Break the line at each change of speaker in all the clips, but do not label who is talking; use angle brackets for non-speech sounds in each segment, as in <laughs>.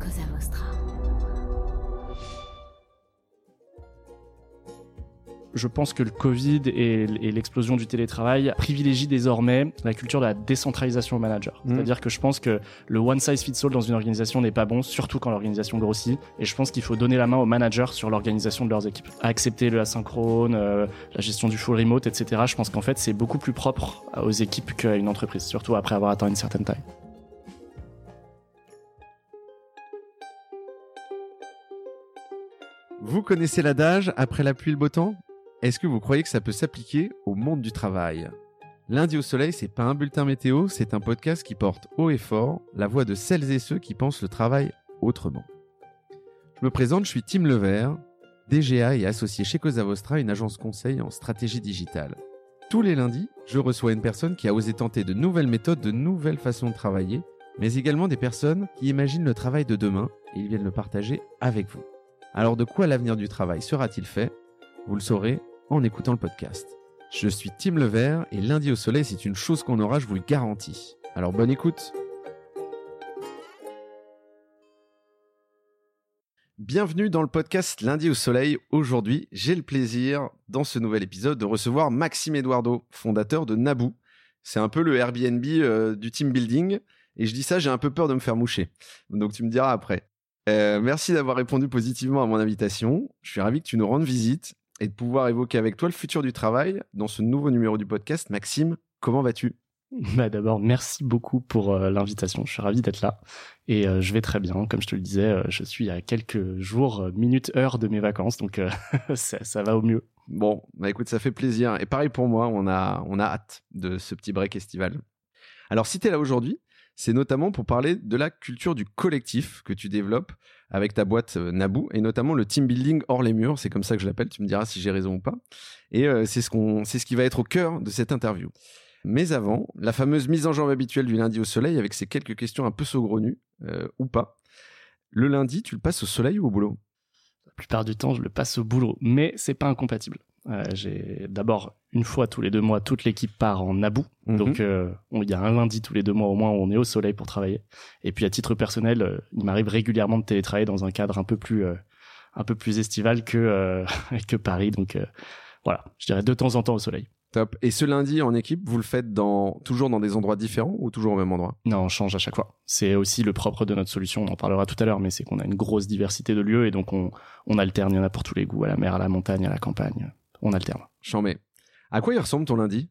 Cosa Vostra.
Je pense que le Covid et l'explosion du télétravail privilégient désormais la culture de la décentralisation au manager.
Mmh.
C'est-à-dire que je pense que le one size fits all dans une organisation n'est pas bon, surtout quand l'organisation grossit. Et je pense qu'il faut donner la main aux managers sur l'organisation de leurs équipes. Accepter le asynchrone, euh, la gestion du full remote, etc. Je pense qu'en fait, c'est beaucoup plus propre aux équipes qu'à une entreprise, surtout après avoir atteint une certaine taille.
Vous connaissez l'adage après la pluie le beau temps? Est-ce que vous croyez que ça peut s'appliquer au monde du travail? Lundi au soleil, c'est pas un bulletin météo, c'est un podcast qui porte haut et fort la voix de celles et ceux qui pensent le travail autrement. Je me présente, je suis Tim Levert, DGA et associé chez Cosa Vostra, une agence conseil en stratégie digitale. Tous les lundis, je reçois une personne qui a osé tenter de nouvelles méthodes, de nouvelles façons de travailler, mais également des personnes qui imaginent le travail de demain et ils viennent le partager avec vous. Alors de quoi l'avenir du travail sera-t-il fait? Vous le saurez en écoutant le podcast. Je suis Tim Levert et lundi au soleil, c'est une chose qu'on aura, je vous le garantis. Alors bonne écoute Bienvenue dans le podcast Lundi au Soleil. Aujourd'hui, j'ai le plaisir, dans ce nouvel épisode, de recevoir Maxime Eduardo, fondateur de Naboo. C'est un peu le Airbnb euh, du team building. Et je dis ça, j'ai un peu peur de me faire moucher. Donc tu me diras après. Euh, merci d'avoir répondu positivement à mon invitation. Je suis ravi que tu nous rendes visite et de pouvoir évoquer avec toi le futur du travail dans ce nouveau numéro du podcast. Maxime, comment vas-tu? <laughs>
Bah d'abord, merci beaucoup pour euh, l'invitation. Je suis ravi d'être là et euh, je vais très bien. Comme je te le disais, je suis à quelques jours, minutes, heures de mes vacances, donc <laughs> ça, ça va au mieux.
Bon, bah écoute, ça fait plaisir. Et pareil pour moi, on a, on a hâte de ce petit break estival. Alors si tu es là aujourd'hui, c'est notamment pour parler de la culture du collectif que tu développes avec ta boîte euh, Naboo et notamment le team building hors les murs, c'est comme ça que je l'appelle, tu me diras si j'ai raison ou pas. Et euh, c'est ce qu'on c'est ce qui va être au cœur de cette interview. Mais avant, la fameuse mise en jambe habituelle du lundi au soleil avec ces quelques questions un peu saugrenues euh, ou pas. Le lundi, tu le passes au soleil ou au boulot?
La plupart du temps, je le passe au boulot, mais c'est pas incompatible. Euh, j'ai d'abord une fois tous les deux mois toute l'équipe part en Naboo,
Mhm.
donc euh, il y a un lundi tous les deux mois au moins où on est au soleil pour travailler. Et puis à titre personnel, euh, il m'arrive régulièrement de télétravailler dans un cadre un peu plus un peu plus estival que <laughs> que Paris, donc voilà, je dirais de temps en temps au soleil.
Top. Et ce lundi en équipe, vous le faites dans toujours dans des endroits différents ou toujours au même endroit?
Non, on change à chaque fois. C'est aussi le propre de notre solution. On en parlera tout à l'heure, mais c'est qu'on a une grosse diversité de lieux et donc on, on alterne. Il y en a pour tous les goûts, à la mer, à la montagne, à la campagne. On alterne.
J'en mets. À quoi il ressemble ton lundi?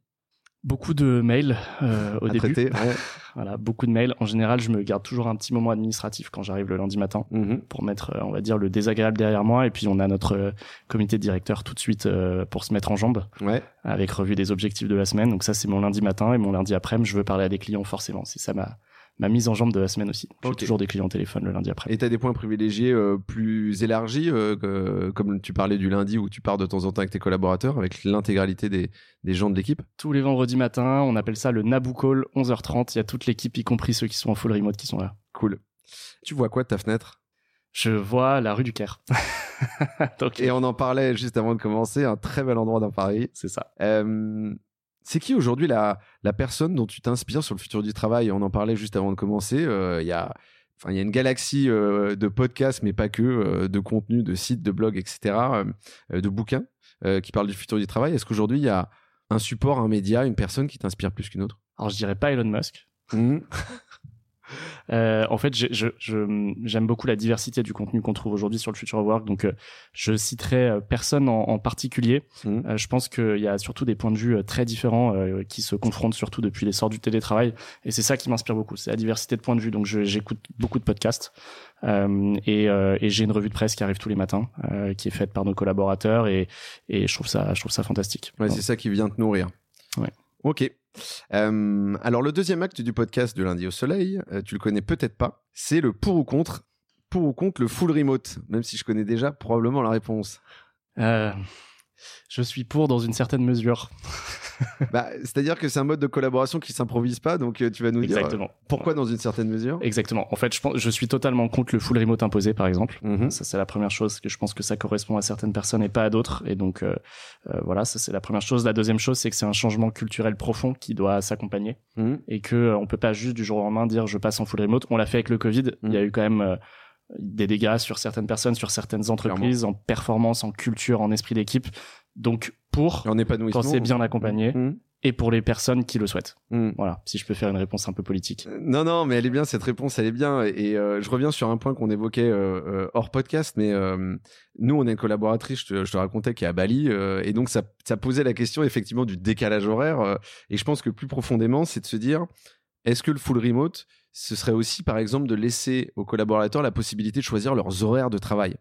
Beaucoup de mails euh, au
à
début.
traiter Ouais. <laughs>
Voilà, beaucoup de mails. En général, je me garde toujours un petit moment administratif quand j'arrive le lundi matin
Mhm.
pour mettre, euh, on va dire, le désagréable derrière moi. Et puis on a notre euh, comité de directeur tout de suite euh, pour se mettre en jambes
Ouais.
avec revue des objectifs de la semaine. Donc ça, c'est mon lundi matin et mon lundi après, je veux parler à des clients forcément. C'est ça ma ma mise en jambe de la semaine aussi. J'ai toujours des clients au téléphone le lundi après.
Et t'as des points privilégiés euh, plus élargis, euh, que- comme tu parlais du lundi où tu pars de temps en temps avec tes collaborateurs, avec l'intégralité des, des gens de l'équipe?
Tous les vendredis matins. On appelle ça le Naboo Call, 11h30. Il y a toute l'équipe, y compris ceux qui sont en full remote, qui sont là.
Cool. Tu vois quoi de ta fenêtre?
Je vois la rue du Caire. <laughs> Donc,
Et on en parlait juste avant de commencer, un très bel endroit dans Paris.
c'est ça.
Euh, c'est qui aujourd'hui la, la personne dont tu t'inspires sur le futur du travail? On en parlait juste avant de commencer. Euh, Il y a Enfin, il y a une galaxie euh, de podcasts, mais pas que, euh, de contenus, de sites, de blogs, etc., euh, de bouquins euh, qui parlent du futur du travail. Est-ce qu'aujourd'hui, il y a un support, un média, une personne qui t'inspire plus qu'une autre?
Alors, je dirais pas Elon Musk.
Mhm. <laughs>
Euh, en fait, j'ai- je- je- j'aime beaucoup la diversité du contenu qu'on trouve aujourd'hui sur le Future of Work. Donc, euh, je citerai euh, personne en, en particulier.
Mhm.
Euh, je pense qu'il y a surtout des points de vue très différents qui se confrontent surtout depuis l'essor du télétravail. Et c'est ça qui m'inspire beaucoup. C'est la diversité de points de vue. Donc, j'écoute beaucoup de podcasts. Euh, et euh, et j'ai une revue de presse qui arrive tous les matins, euh, qui est faite par nos collaborateurs. Et, et je trouve ça, je trouve ça fantastique.
Ouais, c'est ça qui vient te nourrir.
Ouais.
Ok. Euh, alors, le deuxième acte du podcast de lundi au soleil, euh, tu le connais peut-être pas, c'est le pour ou contre. Pour ou contre le full remote, même si je connais déjà probablement la réponse.
euh, je suis pour dans une certaine mesure. <laughs>
bah, C'est-à-dire que c'est un mode de collaboration qui s'improvise pas, donc euh, tu vas nous dire euh,
Exactement.
pourquoi dans une certaine mesure?
Exactement. En fait, je, pense, je suis totalement contre le full remote imposé, par exemple.
Mhm.
Ça, c'est la première chose que je pense que ça correspond à certaines personnes et pas à d'autres. Et donc, euh, euh, voilà, ça, c'est la première chose. La deuxième chose, c'est que c'est un changement culturel profond qui doit s'accompagner
Mhm.
et que euh, on peut pas juste du jour au lendemain dire je passe en full remote. On l'a fait avec le Covid. Il y a eu quand même des dégâts sur certaines personnes, sur certaines entreprises, en performance, en culture, en esprit d'équipe. Donc pour
en
quand c'est bien accompagné,
Mmh.
et pour les personnes qui le souhaitent.
Mmh.
Voilà, si je peux faire une réponse un peu politique.
Euh, Non, non, mais elle est bien, cette réponse, elle est bien. Et euh, je reviens sur un point qu'on évoquait euh, hors podcast, mais nous, on est une collaboratrice, je te, je te racontais, qui est à Bali. et donc, ça, ça posait la question, effectivement, du décalage horaire. et je pense que plus profondément, c'est de se dire, est-ce que le full remote, ce serait aussi, par exemple, de laisser aux collaborateurs la possibilité de choisir leurs horaires de travail?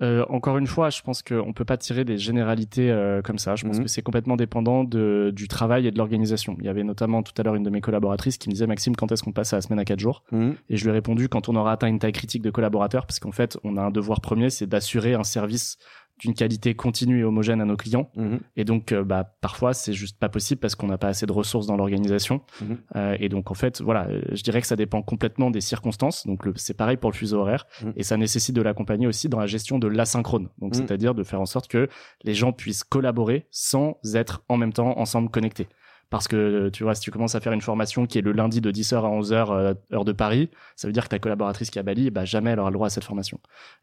Euh, encore une fois, je pense qu'on peut pas tirer des généralités euh, comme ça. Je pense
Mhm.
que c'est complètement dépendant de, du travail et de l'organisation. Il y avait notamment tout à l'heure une de mes collaboratrices qui me disait Maxime, quand est-ce qu'on passe à la semaine à 4 jours?
Mmh.
Et je lui ai répondu quand on aura atteint une taille critique de collaborateurs, parce qu'en fait, on a un devoir premier, c'est d'assurer un service d'une qualité continue et homogène à nos clients.
Mmh.
Et donc, euh, bah, parfois, c'est juste pas possible parce qu'on n'a pas assez de ressources dans l'organisation.
Mhm.
Euh, et donc, en fait, voilà, euh, je dirais que ça dépend complètement des circonstances. Donc, c'est pareil pour le fuseau horaire.
Mhm.
Et ça nécessite de l'accompagner aussi dans la gestion de l'asynchrone. Donc,
Mhm.
c'est-à-dire de faire en sorte que les gens puissent collaborer sans être en même temps ensemble connectés. Parce que, tu vois, si tu commences à faire une formation qui est le lundi de 10h à 11h, euh, heure de Paris, ça veut dire que ta collaboratrice qui est à Bali, bah, jamais elle aura le droit à cette formation.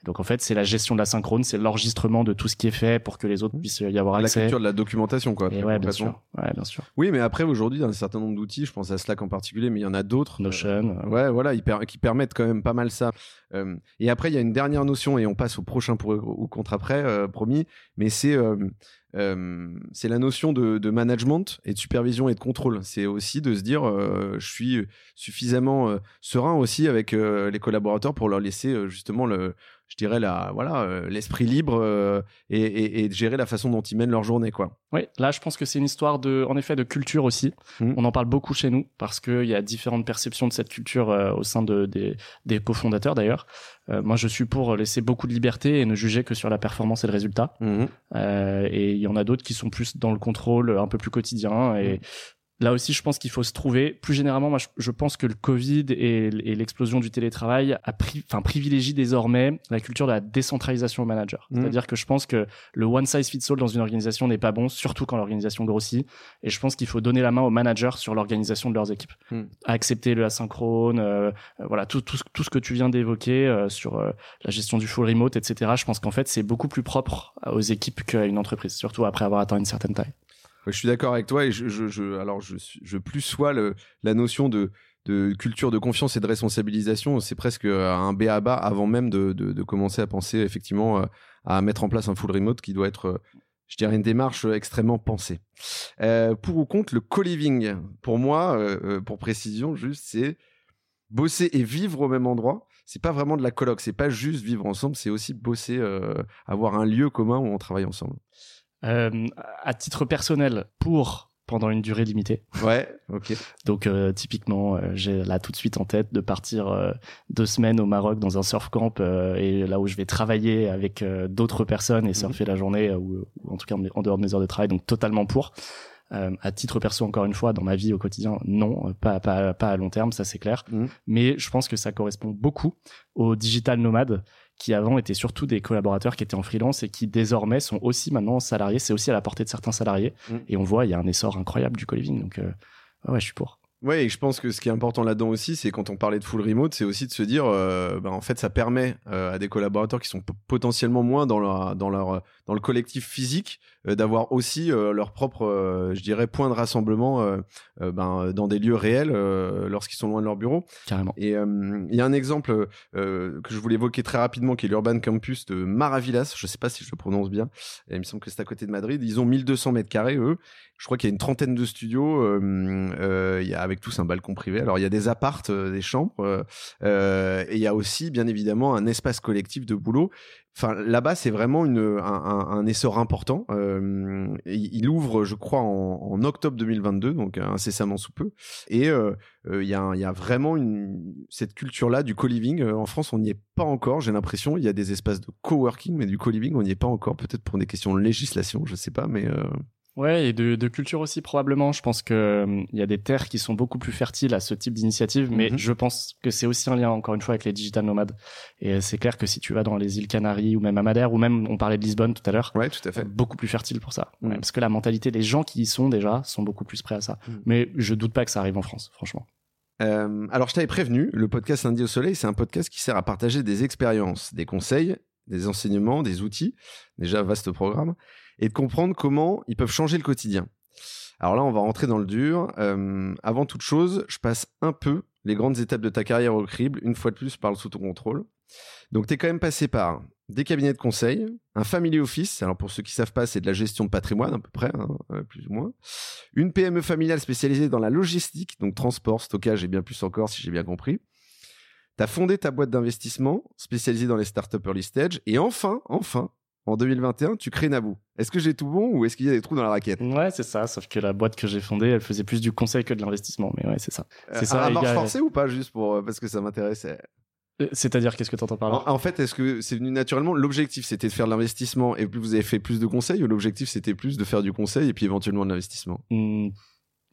Donc, en fait, c'est la gestion de l'asynchrone, c'est l'enregistrement de tout ce qui est fait pour que les autres puissent y avoir
La
accès.
culture de la documentation, quoi.
Et ouais, bien sûr. Ouais, bien sûr.
Oui, mais après, aujourd'hui, il y a un certain nombre d'outils, je pense à Slack en particulier, mais il y en a d'autres.
Notion. euh,
Ouais, voilà, qui permettent quand même pas mal ça. Euh, et après, il y a une dernière notion, et on passe au prochain pour ou contre après, euh, promis, mais c'est euh, c'est la notion de, management et de supervision et de contrôle. C'est aussi de se dire, euh, je suis suffisamment euh, serein aussi avec les collaborateurs pour leur laisser justement le, je dirais la, voilà, euh, l'esprit libre euh, et, et- gérer la façon dont ils mènent leur journée, quoi.
Oui, là, je pense que c'est une histoire de, en effet, de culture aussi.
Mhm.
On en parle beaucoup chez nous parce qu'il y a différentes perceptions de cette culture euh, au sein de, des, des cofondateurs d'ailleurs. Moi, je suis pour laisser beaucoup de liberté et ne juger que sur la performance et le résultat. Euh, et il y en a d'autres qui sont plus dans le contrôle un peu plus quotidien. Et là aussi, je pense qu'il faut se trouver. Plus généralement, moi, je, pense que le Covid et, l'explosion du télétravail a pri, enfin, privilégie désormais la culture de la décentralisation au manager.
Mhm.
C'est-à-dire que je pense que le one size fits all dans une organisation n'est pas bon, surtout quand l'organisation grossit. Et je pense qu'il faut donner la main aux managers sur l'organisation de leurs équipes.
Mhm.
Accepter le asynchrone, euh, euh, voilà, tout, tout, ce- tout ce que tu viens d'évoquer euh, sur euh, la gestion du full remote, etc. Je pense qu'en fait, c'est beaucoup plus propre aux équipes qu'à une entreprise, surtout après avoir atteint une certaine taille.
Je suis d'accord avec toi et je, je, je- alors je, plus sois la notion de, culture de confiance et de responsabilisation, c'est presque un B à bas avant même de, commencer à penser effectivement euh, à mettre en place un full remote qui doit être, euh, je dirais, une démarche extrêmement pensée. Euh, pour ou contre le co-living, pour moi, euh, euh, pour précision, juste c'est bosser et vivre au même endroit. C'est pas vraiment de la coloc, c'est pas juste vivre ensemble, c'est aussi bosser, euh, avoir un lieu commun où on travaille ensemble.
Euh, à titre personnel, pour pendant une durée limitée.
Ouais, ok.
Donc euh, typiquement, euh, j'ai là tout de suite en tête de partir euh, deux semaines au Maroc dans un surf camp et là où je vais travailler avec d'autres personnes et surfer la journée ou, ou en tout cas en, dehors de mes heures de travail. Donc totalement pour. À titre perso, encore une fois, dans ma vie au quotidien, non, pas pas pas à long terme, ça c'est clair.
Mhm.
Mais je pense que ça correspond beaucoup aux digital nomades qui avant étaient surtout des collaborateurs qui étaient en freelance et qui désormais sont aussi maintenant salariés. C'est aussi à la portée de certains salariés.
Mhm.
Et on voit, il y a un essor incroyable du co-living. Donc, euh, ouais, je suis pour.
Ouais, et je pense que ce qui est important là-dedans aussi, c'est quand on parlait de full remote, c'est aussi de se dire, euh, ben, en fait, ça permet euh, à des collaborateurs qui sont potentiellement moins dans leur, dans leur, dans le collectif physique, euh, d'avoir aussi euh, leur propre, je dirais, point de rassemblement ben, dans des lieux réels lorsqu'ils sont loin de leur bureau.
Carrément.
Et il y a un exemple que je voulais évoquer très rapidement, qui est l'Urban Campus de Maravillas. Je sais pas si je le prononce bien. Il me semble que c'est à côté de Madrid. Ils ont 1200 mètres carrés, eux. Je crois qu'il y a une trentaine de studios. euh, euh, il y a avec tous un balcon privé. Alors il y a des appartes, euh, des chambres, euh, euh, et il y a aussi bien évidemment un espace collectif de boulot. Enfin, là-bas, c'est vraiment une, un, un- essor important. Euh, il ouvre, je crois, en, octobre 2022, donc incessamment sous peu. Et euh, euh, il y, y a vraiment une, cette culture-là du co-living. Euh, en France, on n'y est pas encore, j'ai l'impression. Il y a des espaces de coworking, mais du co-living, on n'y est pas encore. Peut-être pour des questions de législation, je sais pas, mais... euh,
Ouais, et de, de culture aussi probablement. Je pense que euh, il y a des terres qui sont beaucoup plus fertiles à ce type d'initiative, mais
Mhm.
je pense que c'est aussi un lien encore une fois avec les digital nomades. Et euh, c'est clair que si tu vas dans les îles Canaries ou même à Madère ou même on parlait de Lisbonne tout à l'heure,
Ouais, tout à fait.
c'est beaucoup plus fertile pour ça.
Mhm.
Ouais, parce que la mentalité des gens qui y sont déjà sont beaucoup plus prêts à ça.
Mhm.
Mais je doute pas que ça arrive en France, franchement.
Euh, alors, je t'avais prévenu, le podcast Lundi au Soleil, c'est un podcast qui sert à partager des expériences, des conseils, des enseignements, des outils, déjà vaste programme, et de comprendre comment ils peuvent changer le quotidien. Alors là, on va rentrer dans le dur. Euh, avant toute chose, je passe un peu les grandes étapes de ta carrière au crible, une fois de plus, je parle sous ton contrôle. Donc, tu es quand même passé par des cabinets de conseil, un family office, alors pour ceux qui savent pas, c'est de la gestion de patrimoine à peu près, hein, euh, plus ou moins, une PME familiale spécialisée dans la logistique, donc transport, stockage et bien plus encore si j'ai bien compris. Tu as fondé ta boîte d'investissement spécialisée dans les startups early stage et enfin, enfin, en 2021, tu crées Naboo. Est-ce que j'ai tout bon ou est-ce qu'il y a des trous dans la raquette?
Ouais, c'est ça. Sauf que la boîte que j'ai fondée, elle faisait plus du conseil que de l'investissement. Mais ouais, c'est ça.
Euh,
C'est ça.
à marche forcée ou pas, juste pour, euh, parce que ça m'intéressait?
Euh, C'est-à-dire, qu'est-ce que tu entends par là?
En, en fait, est-ce que c'est venu naturellement? L'objectif, c'était de faire de l'investissement et puis vous avez fait plus de conseils ou l'objectif, c'était plus de faire du conseil et puis éventuellement de l'investissement?
Hmm,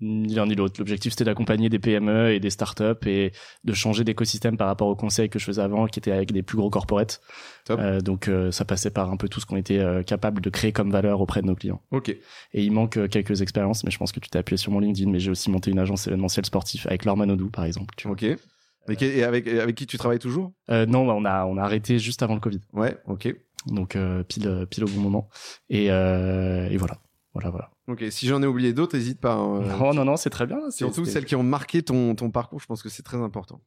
Ni l'un ni l'autre. L'objectif, c'était d'accompagner des PME et des startups et de changer d'écosystème par rapport aux conseils que je faisais avant, qui étaient avec des plus gros corporates.
Top.
Euh, donc, euh, ça passait par un peu tout ce qu'on était euh, capable de créer comme valeur auprès de nos clients.
Ok.
Et il manque euh, quelques expériences, mais je pense que tu t'es appuyé sur mon LinkedIn, mais j'ai aussi monté une agence événementielle sportive avec Laure Manodou, par exemple. tu.
Ok. Et, avec, et avec qui tu travailles toujours?
Euh, non, on a, on a arrêté juste avant le Covid.
Ouais, ok.
Donc, euh, pile, pile au bon moment. Et, euh, et voilà. Voilà, voilà.
Ok, si j'en ai oublié d'autres, n'hésite pas. hein.
Non, non, non, c'est très bien.
Surtout celles qui ont marqué ton, ton parcours, je pense que c'est très important.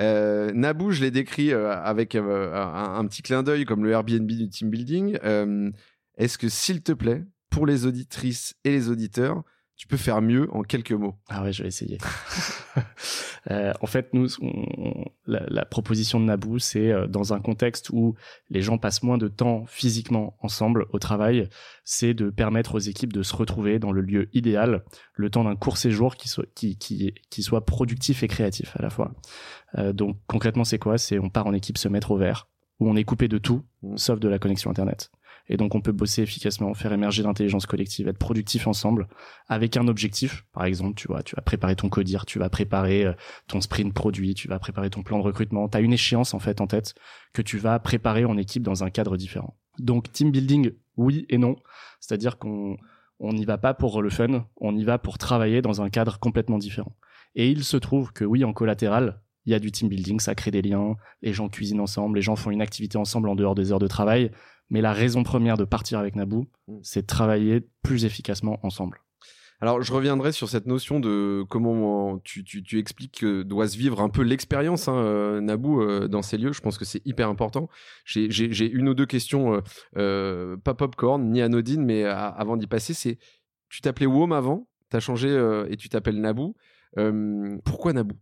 Euh, Naboo, je l'ai décrit euh, avec euh, un, un petit clin d'œil comme le Airbnb du team building. Euh, Est-ce que, s'il te plaît, pour les auditrices et les auditeurs, tu peux faire mieux en quelques mots
Ah ouais, je vais essayer. <laughs> Euh, en fait, nous, on- la, la proposition de Naboo, c'est euh, dans un contexte où les gens passent moins de temps physiquement ensemble au travail, c'est de permettre aux équipes de se retrouver dans le lieu idéal, le temps d'un court séjour qui soit, qui, qui, qui soit productif et créatif à la fois. Euh, donc concrètement, c'est quoi? C'est on part en équipe se mettre au vert, où on est coupé de tout,
Mm.
sauf de la connexion Internet. Et donc on peut bosser efficacement, faire émerger l'intelligence collective, être productif ensemble, avec un objectif. Par exemple, tu vois, tu vas préparer ton codir, tu vas préparer euh, ton sprint produit, tu vas préparer ton plan de recrutement. Tu as une échéance en fait en tête que tu vas préparer en équipe dans un cadre différent. Donc team building, oui et non. C'est-à-dire qu'on on n'y va pas pour le fun, on y va pour travailler dans un cadre complètement différent. Et il se trouve que oui, en collatéral, il y a du team building, ça crée des liens, les gens cuisinent ensemble, les gens font une activité ensemble en dehors des heures de travail. Mais la raison première de partir avec Naboo,
Mm.
c'est de travailler plus efficacement ensemble.
Alors, je reviendrai sur cette notion de comment tu, tu, tu expliques que doit se vivre un peu l'expérience, hein, euh, Naboo, euh, dans ces lieux. Je pense que c'est hyper important. J'ai- une ou deux questions, euh, euh, pas popcorn, ni anodine, mais avant d'y passer, c'est tu t'appelais WOM avant, t'as changé euh, et tu t'appelles Naboo. Euh, pourquoi Naboo?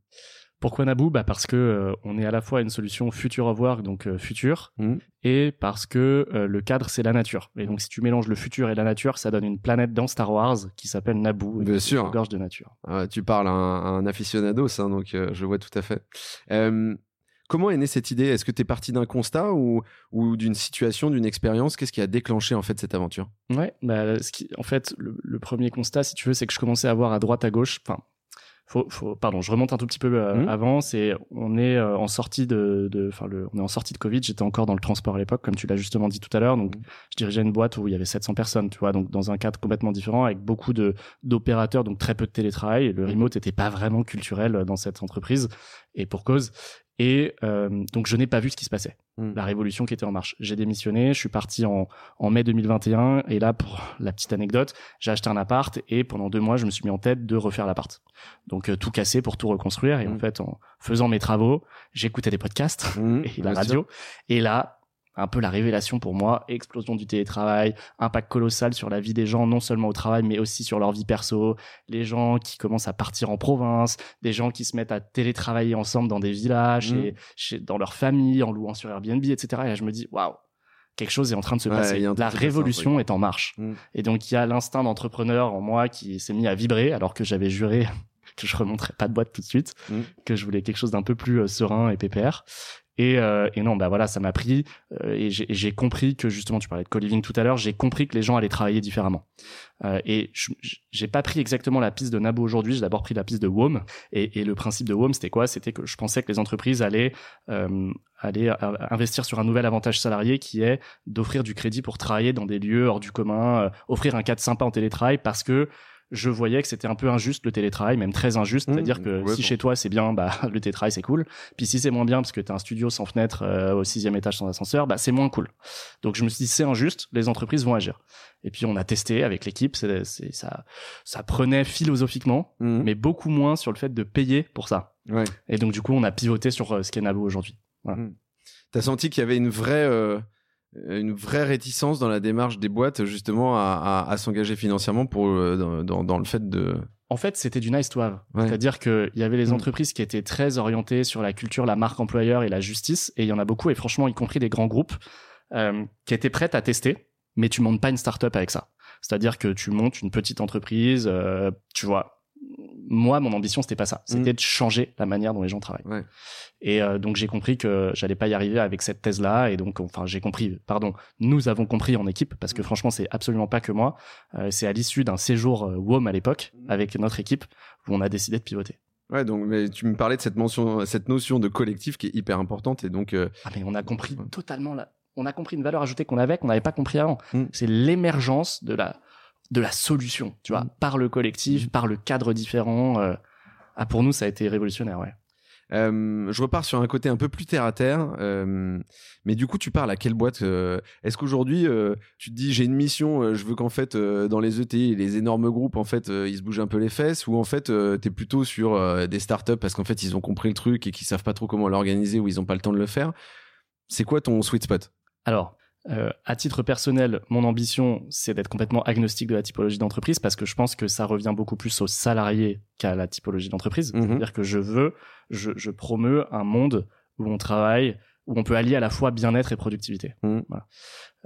Pourquoi Naboo? Bah Parce que euh, on est à la fois une solution future of work, donc euh, futur,
Mhm.
et parce que euh, le cadre c'est la nature. Et donc si tu mélanges le futur et la nature, ça donne une planète dans Star Wars qui s'appelle Naboo, et
Bien sûr.
regorge de nature.
Ah, Tu parles à un, à un aficionados, hein, donc je vois tout à fait. Comment est née cette idée? Est-ce que tu es parti d'un constat ou, ou d'une situation, d'une expérience? Qu'est-ce qui a déclenché en fait cette aventure?
Ouais, bah, ce qui, en fait, le, le premier constat, si tu veux, c'est que je commençais à voir à droite, à gauche. Enfin, faut, faut, pardon, je remonte un tout petit peu euh,
Mhm.
avant. C'est, on est euh, en sortie de, de, enfin, le, on est en sortie de Covid. J'étais encore dans le transport à l'époque, comme tu l'as justement dit tout à l'heure. Donc,
Mhm.
je dirigeais une boîte où il y avait 700 personnes, tu vois, donc dans un cadre complètement différent, avec beaucoup de d'opérateurs, donc très peu de télétravail. Le remote n'était pas vraiment culturel euh, dans cette entreprise, et pour cause. Et euh, donc, je n'ai pas vu ce qui se passait.
Mhm.
la révolution qui était en marche. J'ai démissionné, je suis parti en, en mai 2021 et là, pour la petite anecdote, j'ai acheté un appart et pendant deux mois, je me suis mis en tête de refaire l'appart. Donc euh, tout casser pour tout reconstruire. Et en fait, en faisant mes travaux, j'écoutais des podcasts
Mhm, <laughs>
et la radio. Et là, un peu la révélation pour moi, explosion du télétravail, impact colossal sur la vie des gens, non seulement au travail, mais aussi sur leur vie perso, les gens qui commencent à partir en province, des gens qui se mettent à télétravailler ensemble dans des villages
Mhm.
et chez, dans leur famille, en louant sur Airbnb, etc. Et là, je me dis, waouh, quelque chose est en train de se
Ouais,
passer. La révolution est en marche.
Mhm.
Et donc, il y a l'instinct d'entrepreneur en moi qui s'est mis à vibrer alors que j'avais juré <laughs> que je remonterais pas de boîte tout de suite,
Mhm.
que je voulais quelque chose d'un peu plus euh, serein et pépère. Et, euh, et non, bah voilà, ça m'a pris euh, et j'ai compris que justement, tu parlais de co-living tout à l'heure, j'ai compris que les gens allaient travailler différemment. Euh, et j'ai pas pris exactement la piste de Nabo aujourd'hui, j'ai d'abord pris la piste de WOM. Et, et le principe de WOM, c'était quoi? C'était que je pensais que les entreprises allaient, euh, allaient euh, investir sur un nouvel avantage salarié qui est d'offrir du crédit pour travailler dans des lieux hors du commun, euh, offrir un cadre sympa en télétravail parce que je voyais que c'était un peu injuste le télétravail, même très injuste.
Mmh,
C'est-à-dire que
ouais,
si
bon.
chez toi c'est bien, bah <laughs> le télétravail c'est cool. Puis si c'est moins bien parce que t'as un studio sans fenêtre euh, au sixième étage sans ascenseur, bah c'est moins cool. Donc je me suis dit c'est injuste, les entreprises vont agir. Et puis on a testé avec l'équipe, c'est, ça, ça prenait philosophiquement,
Mhm.
mais beaucoup moins sur le fait de payer pour ça.
Ouais.
Et donc du coup on a pivoté sur euh, ce qu'est Nabo aujourd'hui.
T'as senti qu'il y avait une vraie, euh, une vraie réticence dans la démarche des boîtes justement à, à- à s'engager financièrement pour euh, dans, dans- dans le fait de.
En fait, c'était du nice to have.
Ouais.
C'est-à-dire qu'il y avait les
Mm.
entreprises qui étaient très orientées sur la culture, la marque employeur et la justice. Et il y en a beaucoup, et franchement, y compris des grands groupes, euh, qui étaient prêtes à tester, mais tu montes pas une start-up avec ça. C'est-à-dire que tu montes une petite entreprise, euh, tu vois. Moi, mon ambition, c'était pas ça. C'était de changer la manière dont les gens travaillent.
Ouais.
Et euh, donc, j'ai compris que j'allais pas y arriver avec cette thèse-là. Et donc, enfin, j'ai compris, pardon, nous avons compris en équipe, parce que franchement, c'est absolument pas que moi. Euh, c'est à l'issue d'un séjour euh, WOM à l'époque, avec notre équipe, où on a décidé de pivoter.
Ouais, donc mais tu me parlais de cette mention, cette notion de collectif qui est hyper importante et donc euh,
Ah, mais on a compris totalement la... On a compris une valeur ajoutée qu'on avait, qu'on n'avait pas compris avant.
Mm.
C'est l'émergence de la, de la solution, tu vois,
Mm.
par le collectif, par le cadre différent. euh. Ah, pour nous, ça a été révolutionnaire, ouais.
Euh, je repars sur un côté un peu plus terre à terre, euh, mais du coup, tu parles à quelle boîte euh, Est-ce qu'aujourd'hui, tu te dis j'ai une mission, je veux qu'en fait dans les ETI, les énormes groupes, en fait, ils se bougent un peu les fesses, ou en fait, euh, t'es plutôt sur des startups parce qu'en fait, ils ont compris le truc et qu'ils savent pas trop comment l'organiser ou ils ont pas le temps de le faire. C'est quoi ton sweet spot?
Alors, euh, à titre personnel, mon ambition, c'est d'être complètement agnostique de la typologie d'entreprise parce que je pense que ça revient beaucoup plus aux salariés qu'à la typologie d'entreprise.
Mhm.
C'est-à-dire que je veux, je, je promeux un monde où on travaille, où on peut allier à la fois bien-être et productivité.
Mhm.
Voilà.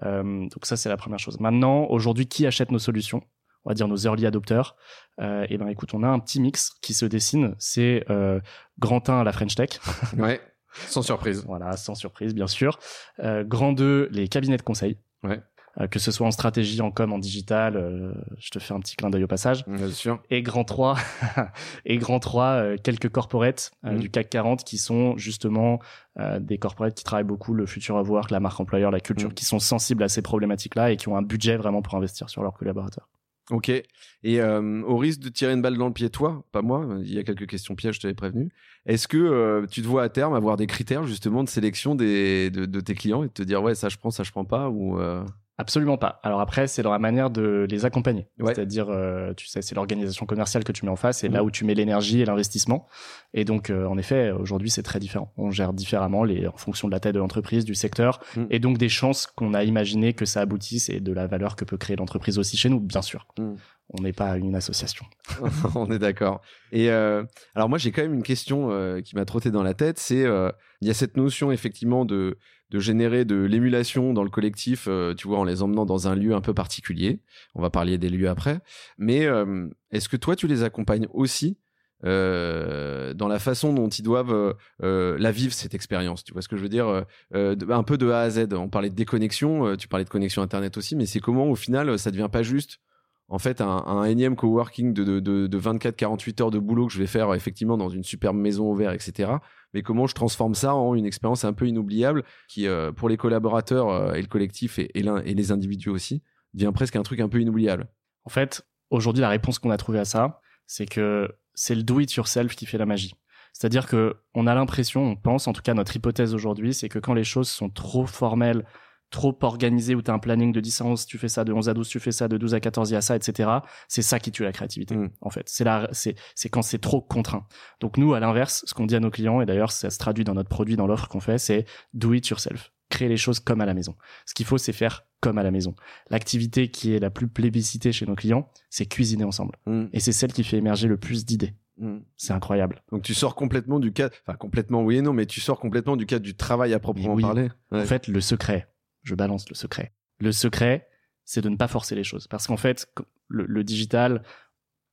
Euh, donc ça, c'est la première chose. Maintenant, aujourd'hui, qui achète nos solutions? On va dire nos early adopters. Euh, et ben écoute, on a un petit mix qui se dessine. C'est euh, grand 1 à la French Tech,
Ouais, sans surprise.
voilà, sans surprise, bien sûr. Euh, grand 2, les cabinets de conseil.
Ouais.
Euh, que ce soit en stratégie, en com, en digital, euh, je te fais un petit clin d'œil au passage.
Bien sûr.
Et grand 3, <laughs> et grand 3, euh, quelques corporates euh,
Mhm.
du CAC 40 qui sont justement euh, des corporates qui travaillent beaucoup le future of work, la marque employeur, la culture,
Mhm.
qui sont sensibles à ces problématiques-là et qui ont un budget vraiment pour investir sur leurs collaborateurs.
Ok. Et euh, au risque de tirer une balle dans le pied, toi, pas moi, il y a quelques questions pièges, je t'avais prévenu. Est-ce que euh, tu te vois à terme avoir des critères justement de sélection des, de, tes clients et te dire ouais ça je prends, ça je prends pas ou euh,
Absolument pas. Alors après, c'est dans la manière de les accompagner.
Ouais.
C'est-à-dire, euh, tu sais, c'est l'organisation commerciale que tu mets en face, et là où tu mets l'énergie et l'investissement. Et donc, euh, en effet, aujourd'hui, c'est très différent. On gère différemment les, en fonction de la taille de l'entreprise, du secteur,
Mhm.
et donc des chances qu'on a imaginé que ça aboutisse et de la valeur que peut créer l'entreprise aussi chez nous, bien sûr.
Mhm.
On n'est pas une association. <laughs>
on est d'accord. Et euh, alors moi j'ai quand même une question euh, qui m'a trotté dans la tête, c'est euh, il y a cette notion effectivement de de générer de l'émulation dans le collectif, euh, tu vois, en les emmenant dans un lieu un peu particulier. On va parler des lieux après. Mais euh, est-ce que toi tu les accompagnes aussi euh, dans la façon dont ils doivent la vivre cette expérience? Tu vois ce que je veux dire Un peu de A à Z. On parlait de déconnexion, tu parlais de connexion internet aussi, mais c'est comment au final ça devient pas juste en fait un, énième coworking de, de, de, de 24-48 heures de boulot que je vais faire effectivement dans une superbe maison au etc. Mais comment je transforme ça en une expérience un peu inoubliable qui, euh, pour les collaborateurs euh, et le collectif et les individus aussi, devient presque un truc un peu inoubliable.
En fait, aujourd'hui, la réponse qu'on a trouvée à ça, c'est que c'est le do it yourself qui fait la magie. C'est-à-dire que on a l'impression, on pense, en tout cas notre hypothèse aujourd'hui, c'est que quand les choses sont trop formelles, trop organisées, où tu as un planning de 10 à 11, tu fais ça, de 11 à 12, tu fais ça, de 12 à 14, il y a ça, etc., c'est ça qui tue la créativité,
Mm.
en fait. C'est la, c'est, c'est quand c'est trop contraint. Donc nous, à l'inverse, ce qu'on dit à nos clients, et d'ailleurs ça se traduit dans notre produit, dans l'offre qu'on fait, c'est do it yourself. Créer les choses comme à la maison. Ce qu'il faut, c'est faire comme à la maison. L'activité qui est la plus plébiscitée chez nos clients, c'est cuisiner ensemble.
Mm.
Et c'est celle qui fait émerger le plus d'idées.
Mm.
C'est incroyable.
Donc tu sors complètement du cadre, enfin complètement oui et non, mais tu sors complètement du cadre du travail à proprement
oui.
parler. Ouais.
En fait, le secret, je balance le secret. Le secret, c'est de ne pas forcer les choses. Parce qu'en fait, le, le digital,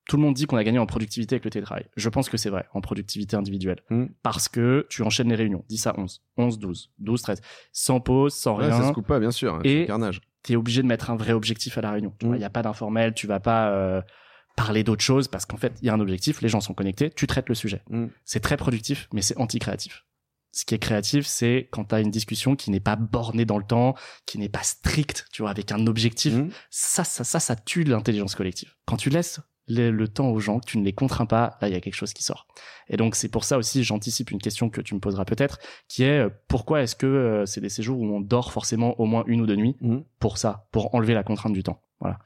tout le monde dit qu'on a gagné en productivité avec le télétravail. Je pense que c'est vrai, en productivité individuelle.
Mm.
Parce que tu enchaînes les réunions, 10 à 11, 11, 12, 12, 13, sans pause, sans
Ouais,
rien.
ça se coupe pas, bien sûr. hein, c'est
Et-
carnage.
t'es obligé de mettre un vrai objectif à la réunion. Il n'y a pas d'informel, tu vas pas euh, parler d'autre chose parce qu'en fait, il y a un objectif, les gens sont connectés, tu traites le sujet.
Mm.
C'est très productif, mais c'est anti-créatif. Ce qui est créatif, c'est quand tu as une discussion qui n'est pas bornée dans le temps, qui n'est pas stricte, tu vois, avec un objectif.
Mm.
Ça, ça, ça, ça tue l'intelligence collective. Quand tu laisses le temps aux gens, que tu ne les contrains pas, là il y a quelque chose qui sort. Et donc c'est pour ça aussi, j'anticipe une question que tu me poseras peut-être, qui est euh, pourquoi est-ce que euh, c'est des séjours où on dort forcément au moins une ou deux nuits
Mmh.
pour ça, pour enlever la contrainte du temps? Voilà.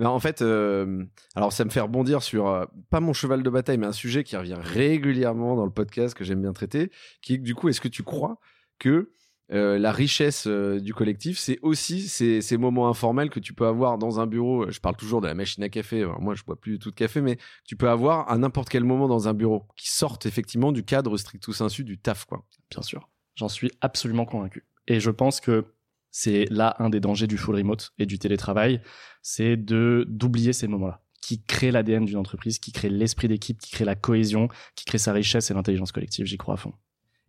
En fait, euh, alors ça me fait rebondir sur euh, pas mon cheval de bataille, mais un sujet qui revient régulièrement dans le podcast que j'aime bien traiter, qui est du coup, est-ce que tu crois que euh, la richesse du collectif, c'est aussi ces, moments informels que tu peux avoir dans un bureau? Je parle toujours de la machine à café. Alors, moi, je bois plus du tout de café, mais tu peux avoir à n'importe quel moment dans un bureau qui sortent effectivement du cadre stricto sensu du taf, quoi.
Bien sûr. J'en suis absolument convaincu. Et je pense que c'est là un des dangers du full remote et du télétravail, c'est de d'oublier ces moments-là qui créent l'ADN d'une entreprise, qui créent l'esprit d'équipe, qui créent la cohésion, qui créent sa richesse et l'intelligence collective. J'y crois à fond.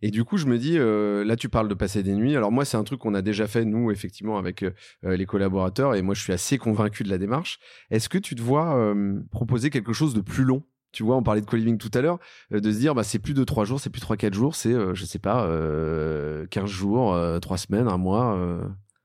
Et du coup, je me dis, euh, là, tu parles de passer des nuits. Alors moi, c'est un truc qu'on a déjà fait, nous, effectivement, avec euh, les collaborateurs. Et moi, je suis assez convaincu de la démarche. Est-ce que tu te vois euh, proposer quelque chose de plus long? Tu vois, on parlait de co-living tout à l'heure, euh, de se dire, bah, c'est plus de 3 jours, c'est plus 3-4 jours, c'est, euh, je sais pas, euh, 15 jours, euh, 3 semaines, un mois.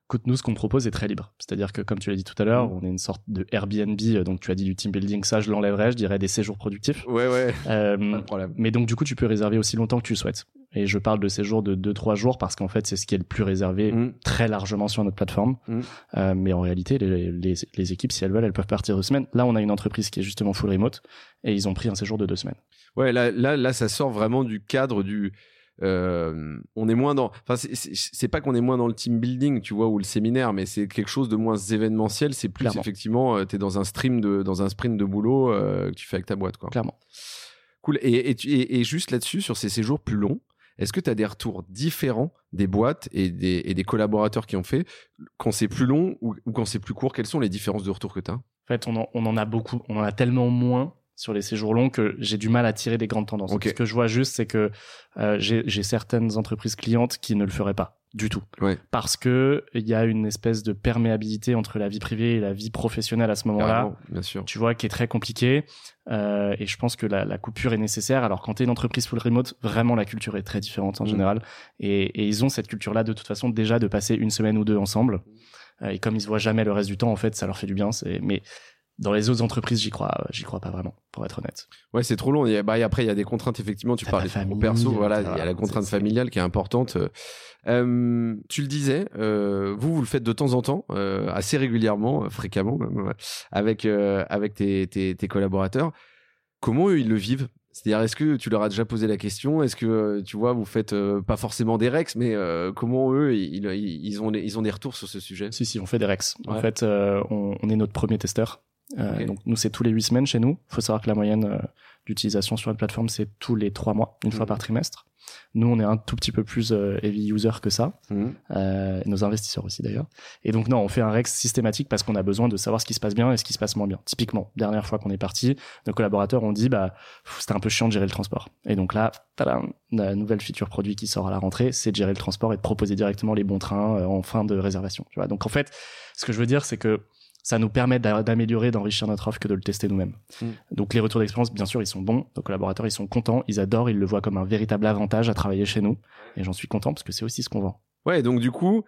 Écoute, nous, ce qu'on propose est très libre. C'est-à-dire que, comme tu l'as dit tout à l'heure,
Mm.
on est une sorte de Airbnb. euh, Donc, tu as dit du team building. Ça, je l'enlèverais. Je dirais des séjours productifs.
Ouais, ouais,
Euh,
pas de problème.
mais donc, du coup, tu peux réserver aussi longtemps que tu le souhaites. Et je parle de séjours de 2-3 jours parce qu'en fait, c'est ce qui est le plus réservé
Mm.
très largement sur notre plateforme.
Mm.
Euh, mais en réalité, les, les, les équipes, si elles veulent, elles peuvent partir deux semaines. Là, on a une entreprise qui est justement full remote et ils ont pris un séjour de deux semaines.
Ouais, là, là, là, ça sort vraiment du cadre du. Euh, on est moins dans. Enfin, c'est- pas qu'on est moins dans le team building, tu vois, ou le séminaire, mais c'est quelque chose de moins événementiel. C'est plus
Clairement.
effectivement, tu es dans un stream de, dans un sprint de boulot euh, que tu fais avec ta boîte, quoi.
Clairement.
Cool. Et, et, tu- et- et juste là-dessus, sur ces séjours plus longs, est-ce que tu as des retours différents des boîtes et des, et des collaborateurs qui ont fait quand c'est plus long ou, ou quand c'est plus court? Quelles sont les différences de retour que tu as
En fait, on en, on en a beaucoup. On en a tellement moins sur les séjours longs que j'ai du mal à tirer des grandes tendances.
Ok.
Ce que je vois juste, c'est que euh, j'ai certaines entreprises clientes qui ne le feraient pas du tout.
Ouais.
Parce que il y a une espèce de perméabilité entre la vie privée et la vie professionnelle à ce moment-là.
bien sûr.
tu vois, qui est très compliqué. Euh, et je pense que la, la coupure est nécessaire. Alors quand tu es une entreprise full remote, vraiment la culture est très différente en
Mm.
général. Et, et ils ont cette culture-là de toute façon déjà de passer une semaine ou deux ensemble. Euh, et comme ils se voient jamais le reste du temps, en fait, ça leur fait du bien. Mais dans les autres entreprises, j'y crois, j'y crois pas vraiment, pour être honnête.
Ouais, c'est trop long. Et, bah, après, il y a des contraintes, effectivement. Tu parles
famille,
perso. Voilà, il y a la contrainte familiale qui est importante. Euh, tu le disais, euh, vous, vous le faites de temps en temps, euh, assez régulièrement, euh, fréquemment même, avec, euh, avec tes, tes, tes collaborateurs. Comment eux, ils le vivent? C'est-à-dire, est-ce que tu leur as déjà posé la question? Est-ce que, euh, tu vois, vous faites euh, pas forcément des rex, mais euh, comment eux, ils, ils, ont des, ils ont des retours sur ce sujet?
Si, si, on fait des rex. En fait, euh, on, on est notre premier testeur. Euh. Donc nous, c'est tous les huit semaines chez nous. Il faut savoir que la moyenne euh, d'utilisation sur notre plateforme, c'est tous les trois mois, une fois
Mhm.
par trimestre. Nous, on est un tout petit peu plus euh, heavy user que ça.
Mhm.
Euh, nos investisseurs aussi d'ailleurs. Et donc non, on fait un rex systématique parce qu'on a besoin de savoir ce qui se passe bien et ce qui se passe moins bien. Typiquement, dernière fois qu'on est parti, nos collaborateurs ont dit bah c'était un peu chiant de gérer le transport. Et donc là, tadam, la nouvelle feature produit qui sort à la rentrée, c'est de gérer le transport et de proposer directement les bons trains en fin de réservation. Tu vois. Donc en fait, ce que je veux dire, c'est que ça nous permet d'a- d'améliorer, d'enrichir notre offre que de le tester nous-mêmes.
Mm.
Donc les retours d'expérience, bien sûr, ils sont bons. Nos collaborateurs, ils sont contents, ils adorent, ils le voient comme un véritable avantage à travailler chez nous. Et j'en suis content parce que c'est aussi ce qu'on vend.
Ouais, donc du coup,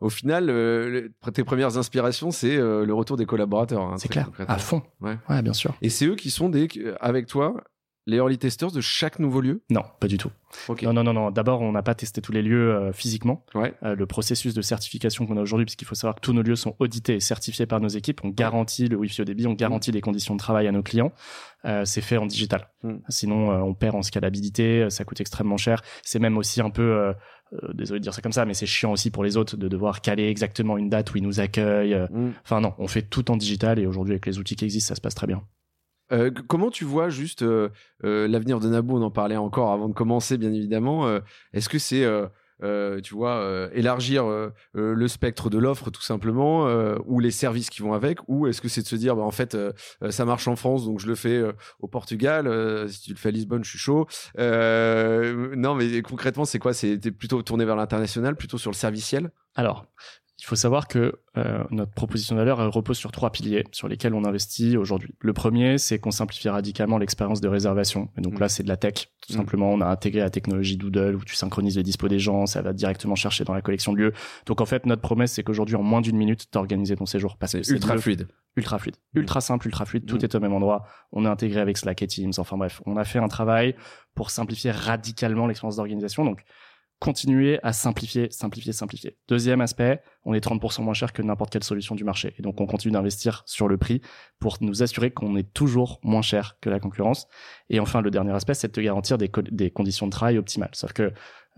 au final, euh, tes premières inspirations, c'est euh, le retour des collaborateurs. hein,
C'est clair,
concrètement.
à fond.
Ouais.
ouais, bien sûr.
Et c'est eux qui sont des, avec toi, les early testers de chaque nouveau lieu?
Non, pas du tout.
Ok.
Non, non, non, non. D'abord, on n'a pas testé tous les lieux euh, physiquement.
Ouais.
Euh, le processus de certification qu'on a aujourd'hui, puisqu'il faut savoir que tous nos lieux sont audités et certifiés par nos équipes, on garantit le Wi-Fi au débit, on garantit les conditions de travail à nos clients. Euh, c'est fait en digital.
Mm.
Sinon, on perd en scalabilité, ça coûte extrêmement cher. C'est même aussi un peu, désolé de dire ça comme ça, mais c'est chiant aussi pour les autres de devoir caler exactement une date où ils nous accueillent.
Mm.
Enfin non, on fait tout en digital et aujourd'hui avec les outils qui existent, ça se passe très bien.
Euh, comment tu vois juste euh, euh, l'avenir de Naboo On en parlait encore avant de commencer, bien évidemment. Est-ce que c'est, tu vois, élargir le spectre de l'offre tout simplement, ou les services qui vont avec, ou est-ce que c'est de se dire, bah, en fait, ça marche en France, donc je le fais au Portugal. si tu le fais à Lisbonne, je suis chaud. Non, mais concrètement, c'est quoi? C'est plutôt tourné vers l'international, plutôt sur le serviciel?
Alors, il faut savoir que euh, notre proposition de valeur elle repose sur trois piliers sur lesquels on investit aujourd'hui. Le premier, c'est qu'on simplifie radicalement l'expérience de réservation. Et donc
Mm.
là, c'est de la tech. Tout
Mm.
simplement, on a intégré la technologie Doodle où tu synchronises les dispos des gens, ça va directement chercher dans la collection de lieux. Donc en fait, notre promesse, c'est qu'aujourd'hui, en moins d'une minute, t'as organisé ton séjour. Parce que
C'est ultra fluide.
ultra fluide,
Mm.
ultra simple, ultra fluide. Tout est au même endroit. On est intégré avec Slack et Teams. Enfin bref, on a fait un travail pour simplifier radicalement l'expérience d'organisation. Donc continuer à simplifier, simplifier, simplifier. Deuxième aspect, on est 30% moins cher que n'importe quelle solution du marché. Et donc on continue d'investir sur le prix pour nous assurer qu'on est toujours moins cher que la concurrence. Et enfin, le dernier aspect, c'est de te garantir des, co- des conditions de travail optimales. Sauf que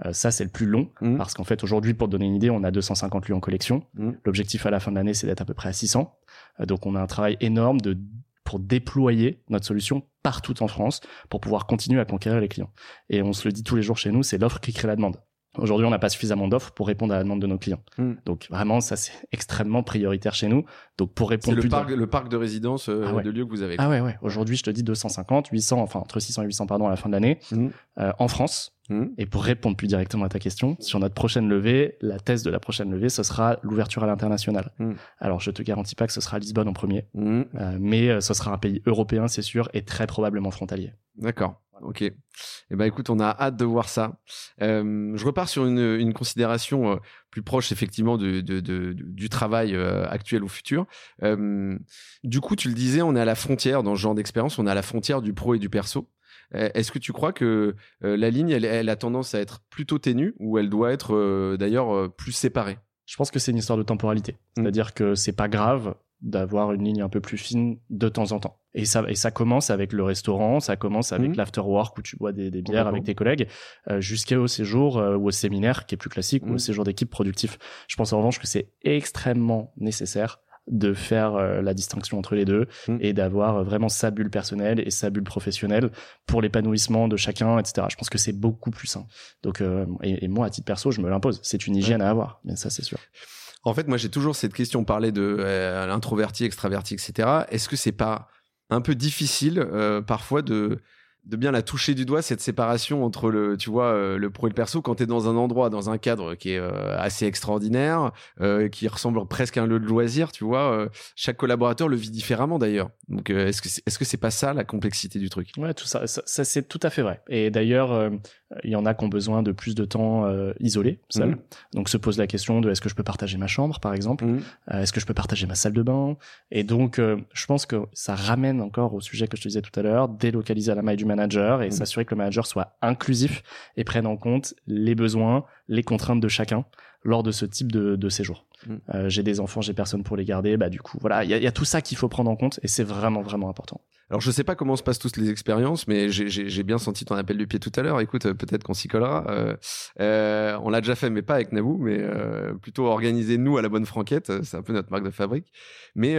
euh, ça, c'est le plus long.
Mm.
Parce qu'en fait, aujourd'hui, pour te donner une idée, on a 250 lieux en collection.
Mm.
L'objectif à la fin de l'année, c'est d'être à peu près à 600. Euh, donc, on a un travail énorme de pour déployer notre solution partout en France pour pouvoir continuer à conquérir les clients. Et on se le dit tous les jours chez nous, c'est l'offre qui crée la demande. Aujourd'hui, on n'a pas suffisamment d'offres pour répondre à la demande de nos clients.
Mm.
Donc vraiment, ça c'est extrêmement prioritaire chez nous. Donc pour répondre
le
plus
parc,
de-
le parc de résidence euh,
Ah ouais.
de lieux que vous avez.
Ah ouais ouais. Aujourd'hui, je te dis 250, 800, enfin entre 600 et 800 pardon à la fin de l'année
Mm.
euh, en France.
Mm.
Et pour répondre plus directement à ta question, sur notre prochaine levée, la thèse de la prochaine levée, ce sera l'ouverture à l'international. Alors, je te garantis pas que ce sera Lisbonne en premier, euh, mais euh, ce sera un pays européen, c'est sûr, et très probablement frontalier.
D'accord. Ok. Eh ben écoute, on a hâte de voir ça. Euh, je repars sur une, une considération euh, plus proche effectivement de, de- de- du travail euh, actuel ou futur. Euh, du coup, tu le disais, on est à la frontière dans ce genre d'expérience, on est à la frontière du pro et du perso. Euh, Est-ce que tu crois que euh, la ligne, elle, elle a tendance à être plutôt ténue ou elle doit être euh, d'ailleurs euh, plus séparée?
Je pense que c'est une histoire de temporalité.
Mm.
C'est-à-dire que c'est pas grave d'avoir une ligne un peu plus fine de temps en temps. Et ça, et ça commence avec le restaurant, ça commence avec
Mhm.
l'afterwork où tu bois des, des bières avec tes collègues, euh, jusqu'au séjour euh, ou au séminaire qui est plus classique ou
Mhm.
au séjour d'équipe productif. Je pense en revanche que c'est extrêmement nécessaire de faire euh, la distinction entre les deux
Mhm.
et d'avoir euh, vraiment sa bulle personnelle et sa bulle professionnelle pour l'épanouissement de chacun, etc. Je pense que c'est beaucoup plus sain. Donc, euh, et, et moi, à titre perso, je me l'impose. C'est une hygiène à avoir, mais ça, c'est sûr.
En fait, moi, j'ai toujours cette question parler de euh, l'introverti, extraverti, etc. Est-ce que c'est pas un peu difficile euh, parfois de de bien la toucher du doigt cette séparation entre le tu vois euh, le pro et le perso quand tu es dans un endroit dans un cadre qui est euh, assez extraordinaire euh, qui ressemble presque à un lieu de loisir tu vois chaque collaborateur le vit différemment d'ailleurs donc est-ce que c'est, est-ce que c'est pas ça la complexité du truc?
Ouais, tout ça, ça, ça, c'est tout à fait vrai. Et d'ailleurs, euh, il y en a qui ont besoin de plus de temps euh, isolés, seuls.
Mhm.
Donc se pose la question de est-ce que je peux partager ma chambre, par exemple? Euh, Est-ce que je peux partager ma salle de bain? Et donc, je pense que ça ramène encore au sujet que je te disais tout à l'heure, délocaliser à la maille du manager et
Mhm.
s'assurer que le manager soit inclusif et prenne en compte les besoins, les contraintes de chacun lors de ce type de, de séjour.
Mhm.
Euh, j'ai des enfants, j'ai personne pour les garder, bah du coup, voilà, il y a, il y a tout ça qu'il faut prendre en compte et c'est vraiment, vraiment important.
Alors je sais pas comment se passent toutes les expériences, mais j'ai- bien senti ton appel du pied tout à l'heure. Écoute, euh, peut-être qu'on s'y collera. Euh, euh, on l'a déjà fait, mais pas avec Naboo, mais plutôt organisé nous à la bonne franquette. C'est un peu notre marque de fabrique. Mais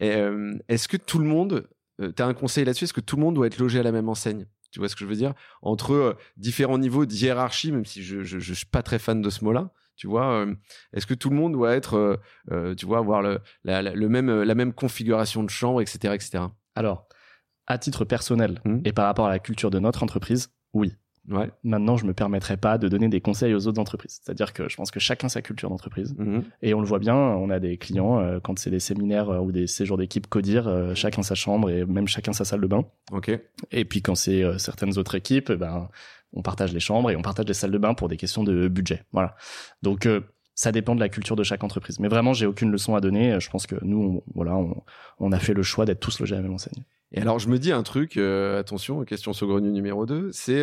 est-ce que tout le monde, euh, t'as un conseil là-dessus? Est-ce que tout le monde doit être logé à la même enseigne? Tu vois ce que je veux dire? Entre euh, différents niveaux de hiérarchie, même si je, je suis pas très fan de ce mot-là. Tu vois, euh, est-ce que tout le monde doit être, euh, tu vois, avoir le, la, la- le même, la même configuration de chambre, etc., etc.
Alors, à titre personnel
Mhm.
et par rapport à la culture de notre entreprise, oui.
Ouais.
Maintenant, je me permettrai pas de donner des conseils aux autres entreprises. C'est-à-dire que je pense que chacun sa culture d'entreprise.
Mhm.
Et on le voit bien, on a des clients, euh, quand c'est des séminaires euh, ou des séjours d'équipe codir, euh, chacun sa chambre et même chacun sa salle de bain.
Ok.
Et puis quand c'est certaines autres équipes, eh ben, on partage les chambres et on partage les salles de bain pour des questions de budget. Voilà. Donc, ça dépend de la culture de chaque entreprise. Mais vraiment, j'ai aucune leçon à donner. Je pense que nous, on, voilà, on, on a fait le choix d'être tous logés à la même enseigne.
Et alors, je me dis un truc, attention, question saugrenue numéro 2, c'est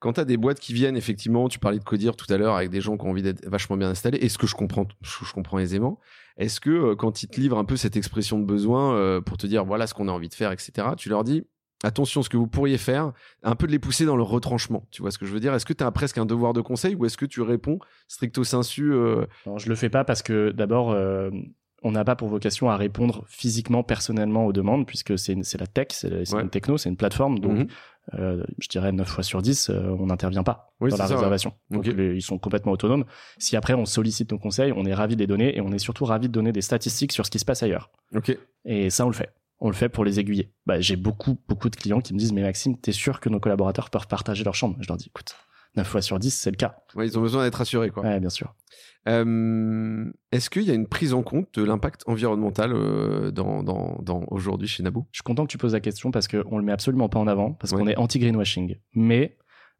quand tu as des boîtes qui viennent, effectivement, tu parlais de Codir tout à l'heure avec des gens qui ont envie d'être vachement bien installés, et ce que je comprends, je, je comprends aisément, est-ce que euh, quand ils te livrent un peu cette expression de besoin euh, pour te dire voilà ce qu'on a envie de faire, etc., tu leur dis attention, ce que vous pourriez faire, un peu de les pousser dans leur retranchement, tu vois ce que je veux dire? Est-ce que tu as presque un devoir de conseil ou est-ce que tu réponds stricto sensu euh,
Non, je le fais pas parce que d'abord, euh, on n'a pas pour vocation à répondre physiquement, personnellement aux demandes, puisque c'est la tech, c'est
Ouais.
une techno, c'est une plateforme. Donc,
Mhm.
Euh, je dirais 9 fois sur 10, euh, on n'intervient pas
Oui,
dans la
ça, ouais.
réservation. Donc, les- ils sont complètement autonomes. Si après, on sollicite nos conseils, on est ravi de les donner et on est surtout ravi de donner des statistiques sur ce qui se passe ailleurs.
Ok.
Et ça, on le fait. On le fait pour les aiguiller. Bah, j'ai beaucoup, beaucoup de clients qui me disent, mais Maxime, t'es sûr que nos collaborateurs peuvent partager leur chambre? Je leur dis, écoute, 9 fois sur 10, c'est le cas.
Ouais, ils ont besoin d'être assurés, quoi.
Ouais, bien sûr.
Euh, Est-ce qu'il y a une prise en compte de l'impact environnemental euh, dans, dans, dans aujourd'hui chez Naboo?
Je suis content que tu poses la question parce qu'on le met absolument pas en avant, parce
Ouais.
qu'on est anti-greenwashing. Mais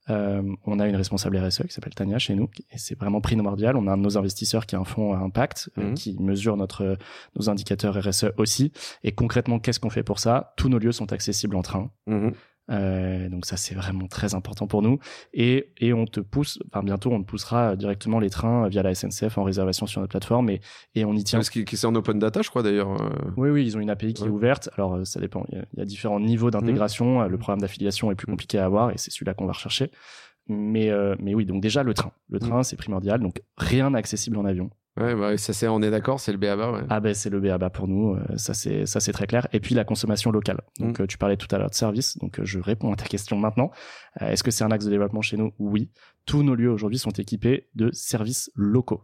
euh, on a une responsable RSE qui s'appelle Tania chez nous, et c'est vraiment primordial. On a un de nos investisseurs qui a un fonds à impact, euh,
Mhm.
qui mesure notre, nos indicateurs RSE aussi. Et concrètement, qu'est-ce qu'on fait pour ça? Tous nos lieux sont accessibles en train.
Mhm.
Euh, donc ça c'est vraiment très important pour nous et, et on te pousse enfin bientôt on te poussera directement les trains via la SNCF en réservation sur notre plateforme et, et on y tient
Parce que c'est en open data, je crois d'ailleurs. euh.
oui, oui, ils ont une API qui
Ouais.
est ouverte. Alors, euh, ça dépend. Il y a, il y a différents niveaux d'intégration. Euh, Le programme d'affiliation est plus
Mhm.
compliqué à avoir et c'est celui-là qu'on va rechercher. Mais, euh, mais oui, donc déjà, le train. Le train, c'est primordial. Donc, rien n'est accessible en avion.
Ouais, bah, ça c'est, on est d'accord, c'est le BABA. Ouais.
Ah ben, c'est le BABA pour nous. euh, ça, c'est, ça, c'est très clair. Et puis, la consommation locale. Donc,
Mhm.
euh, tu parlais tout à l'heure de service. Donc, euh, je réponds à ta question maintenant. Est-ce que c'est un axe de développement chez nous? Oui. Tous nos lieux aujourd'hui sont équipés de services locaux.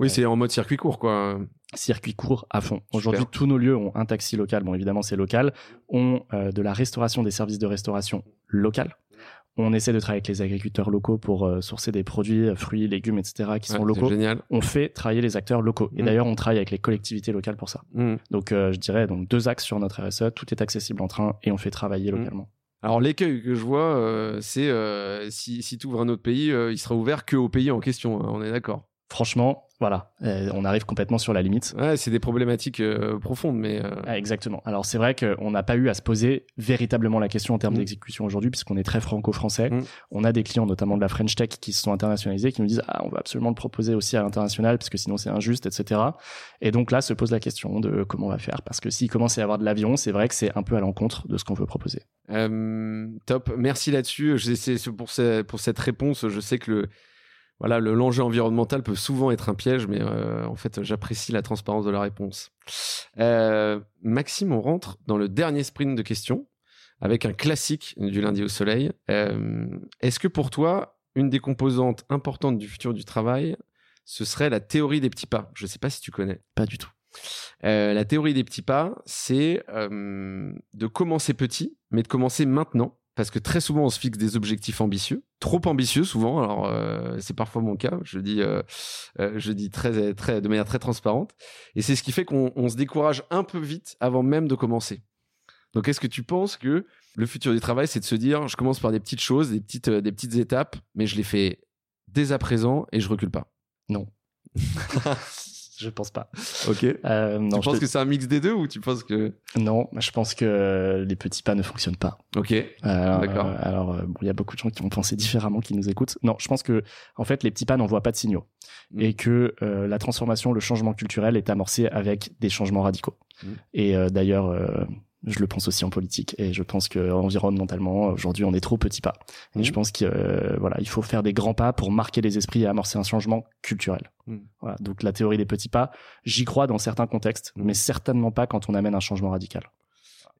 Oui, c'est en mode circuit court, quoi.
circuit court à fond. Aujourd'hui, tous nos lieux ont un taxi local. Bon, évidemment, c'est local. Ont euh, de la restauration, des services de restauration locale. On essaie de travailler avec les agriculteurs locaux pour euh, sourcer des produits, euh, fruits, légumes, etc., qui
Ouais,
sont locaux.
génial.
On fait travailler les acteurs locaux. Et
Mhm.
d'ailleurs, on travaille avec les collectivités locales pour ça.
Mhm.
Donc, euh, je dirais donc deux axes sur notre RSE. Tout est accessible en train et on fait travailler
Mhm.
localement.
Alors l'écueil que je vois, euh, c'est si, si tu ouvres un autre pays, il sera ouvert que au pays en question. hein, on est d'accord.
Franchement, voilà, euh, on arrive complètement sur la limite.
Ouais, c'est des problématiques euh, profondes, mais euh,
Ah, exactement. Alors c'est vrai qu'on n'a pas eu à se poser véritablement la question en termes
Mm.
d'exécution aujourd'hui, puisqu'on est très franco-français.
Mm.
On a des clients, notamment de la French Tech, qui se sont internationalisés, qui nous disent ah on va absolument le proposer aussi à l'international, parce que sinon c'est injuste, etc. Et donc là se pose la question de comment on va faire, parce que s'il commence à y avoir de l'avion, c'est vrai que c'est un peu à l'encontre de ce qu'on veut proposer.
Top, merci là-dessus. Pour, ce- pour cette réponse. Je sais que le voilà le- l'enjeu environnemental peut souvent être un piège, mais euh, en fait j'apprécie la transparence de la réponse. Euh, Maxime, on rentre dans le dernier sprint de questions avec un classique du lundi au soleil. Euh, Est-ce que pour toi une des composantes importantes du futur du travail ce serait la théorie des petits pas? Je ne sais pas si tu connais.
Pas du tout.
La théorie des petits pas, c'est de commencer petit, mais de commencer maintenant. Parce que très souvent, on se fixe des objectifs ambitieux, trop ambitieux souvent. Alors, euh, c'est parfois mon cas. Je dis, euh, euh, je dis très, très, de manière très transparente. Et c'est ce qui fait qu'on on se décourage un peu vite avant même de commencer. Donc, est-ce que tu penses que le futur du travail, c'est de se dire, je commence par des petites choses, des petites, des petites étapes, mais je les fais dès à présent et je recule pas?
Non. <laughs> je pense pas.
Ok.
Euh, non,
tu
je
penses
te-
que c'est un mix des deux ou tu penses que
non, je pense que les petits pas ne fonctionnent pas.
Ok.
Euh,
D'accord.
euh, alors, euh, bon, il y a beaucoup de gens qui vont penser différemment, qui nous écoutent. Non, je pense que, en fait, les petits pas n'envoient pas de signaux.
Mm.
Et que euh, la transformation, le changement culturel est amorcé avec des changements radicaux.
Mm.
Et euh, d'ailleurs, euh, je le pense aussi en politique. Et je pense que environnementalement, aujourd'hui, on est trop petits pas. Et
Mm.
je pense qu'il voilà, il faut faire des grands pas pour marquer les esprits et amorcer un changement culturel. Voilà. Donc, la théorie des petits pas, j'y crois dans certains contextes,
Mm.
mais certainement pas quand on amène un changement radical.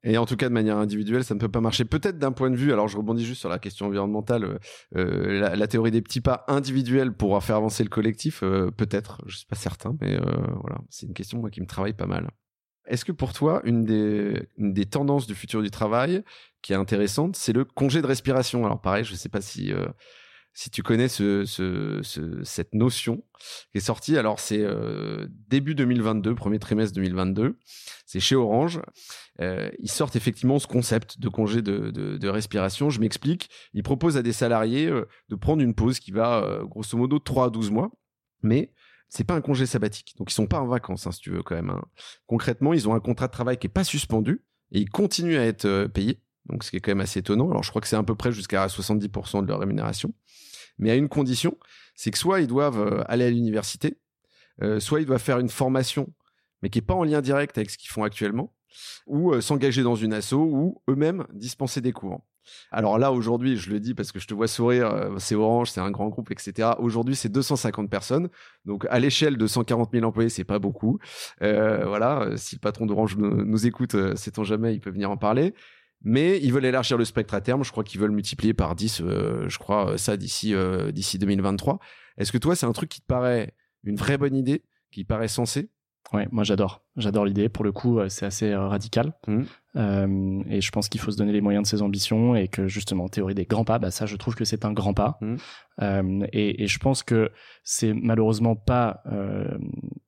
Et en tout cas, de manière individuelle, ça ne peut pas marcher. Peut-être d'un point de vue, alors je rebondis juste sur la question environnementale, euh, euh, la, la théorie des petits pas individuels pour faire avancer le collectif, euh, peut-être, je suis pas certain, mais euh, voilà, c'est une question moi qui me travaille pas mal. Est-ce que pour toi, une des, tendances du futur du travail qui est intéressante, c'est le congé de respiration? Alors pareil, je sais pas si euh, si tu connais ce, ce- ce- cette notion qui est sortie. Alors c'est euh, début 2022, premier trimestre 2022. C'est chez Orange. Euh, ils sortent effectivement ce concept de congé de, respiration. Je m'explique. Ils proposent à des salariés de prendre une pause qui va grosso modo de 3 à 12 mois. Mais c'est pas un congé sabbatique. Donc ils sont pas en vacances, hein, si tu veux quand même. hein. Concrètement, ils ont un contrat de travail qui est pas suspendu et ils continuent à être euh, payés. Donc ce qui est quand même assez étonnant. Alors je crois que c'est à peu près jusqu'à 70% de leur rémunération. Mais à une condition, c'est que soit ils doivent euh, aller à l'université, euh, soit ils doivent faire une formation, mais qui est pas en lien direct avec ce qu'ils font actuellement, ou s'engager dans une asso, ou eux-mêmes dispenser des cours. Alors là, aujourd'hui, je le dis parce que je te vois sourire, euh, c'est Orange, c'est un grand groupe, etc. Aujourd'hui, c'est 250 personnes. Donc, à l'échelle de 140 000 employés, c'est pas beaucoup. Euh, voilà, euh, si le patron d'Orange nous, écoute, sait-on jamais, il peut venir en parler. Mais ils veulent élargir le spectre à terme. Je crois qu'ils veulent multiplier par 10, euh, je crois, ça d'ici euh, d'ici 2023. Est-ce que toi, c'est un truc qui te paraît une vraie bonne idée, qui paraît sensé?
Ouais, moi j'adore. J'adore l'idée. Pour le coup, c'est assez radical.
Mmh.
Euh, et je pense qu'il faut se donner les moyens de ses ambitions et que justement, théorie des grands pas, bah ça, je trouve que c'est un grand pas.
Mmh.
Euh, et, et, je pense que c'est malheureusement pas. Euh,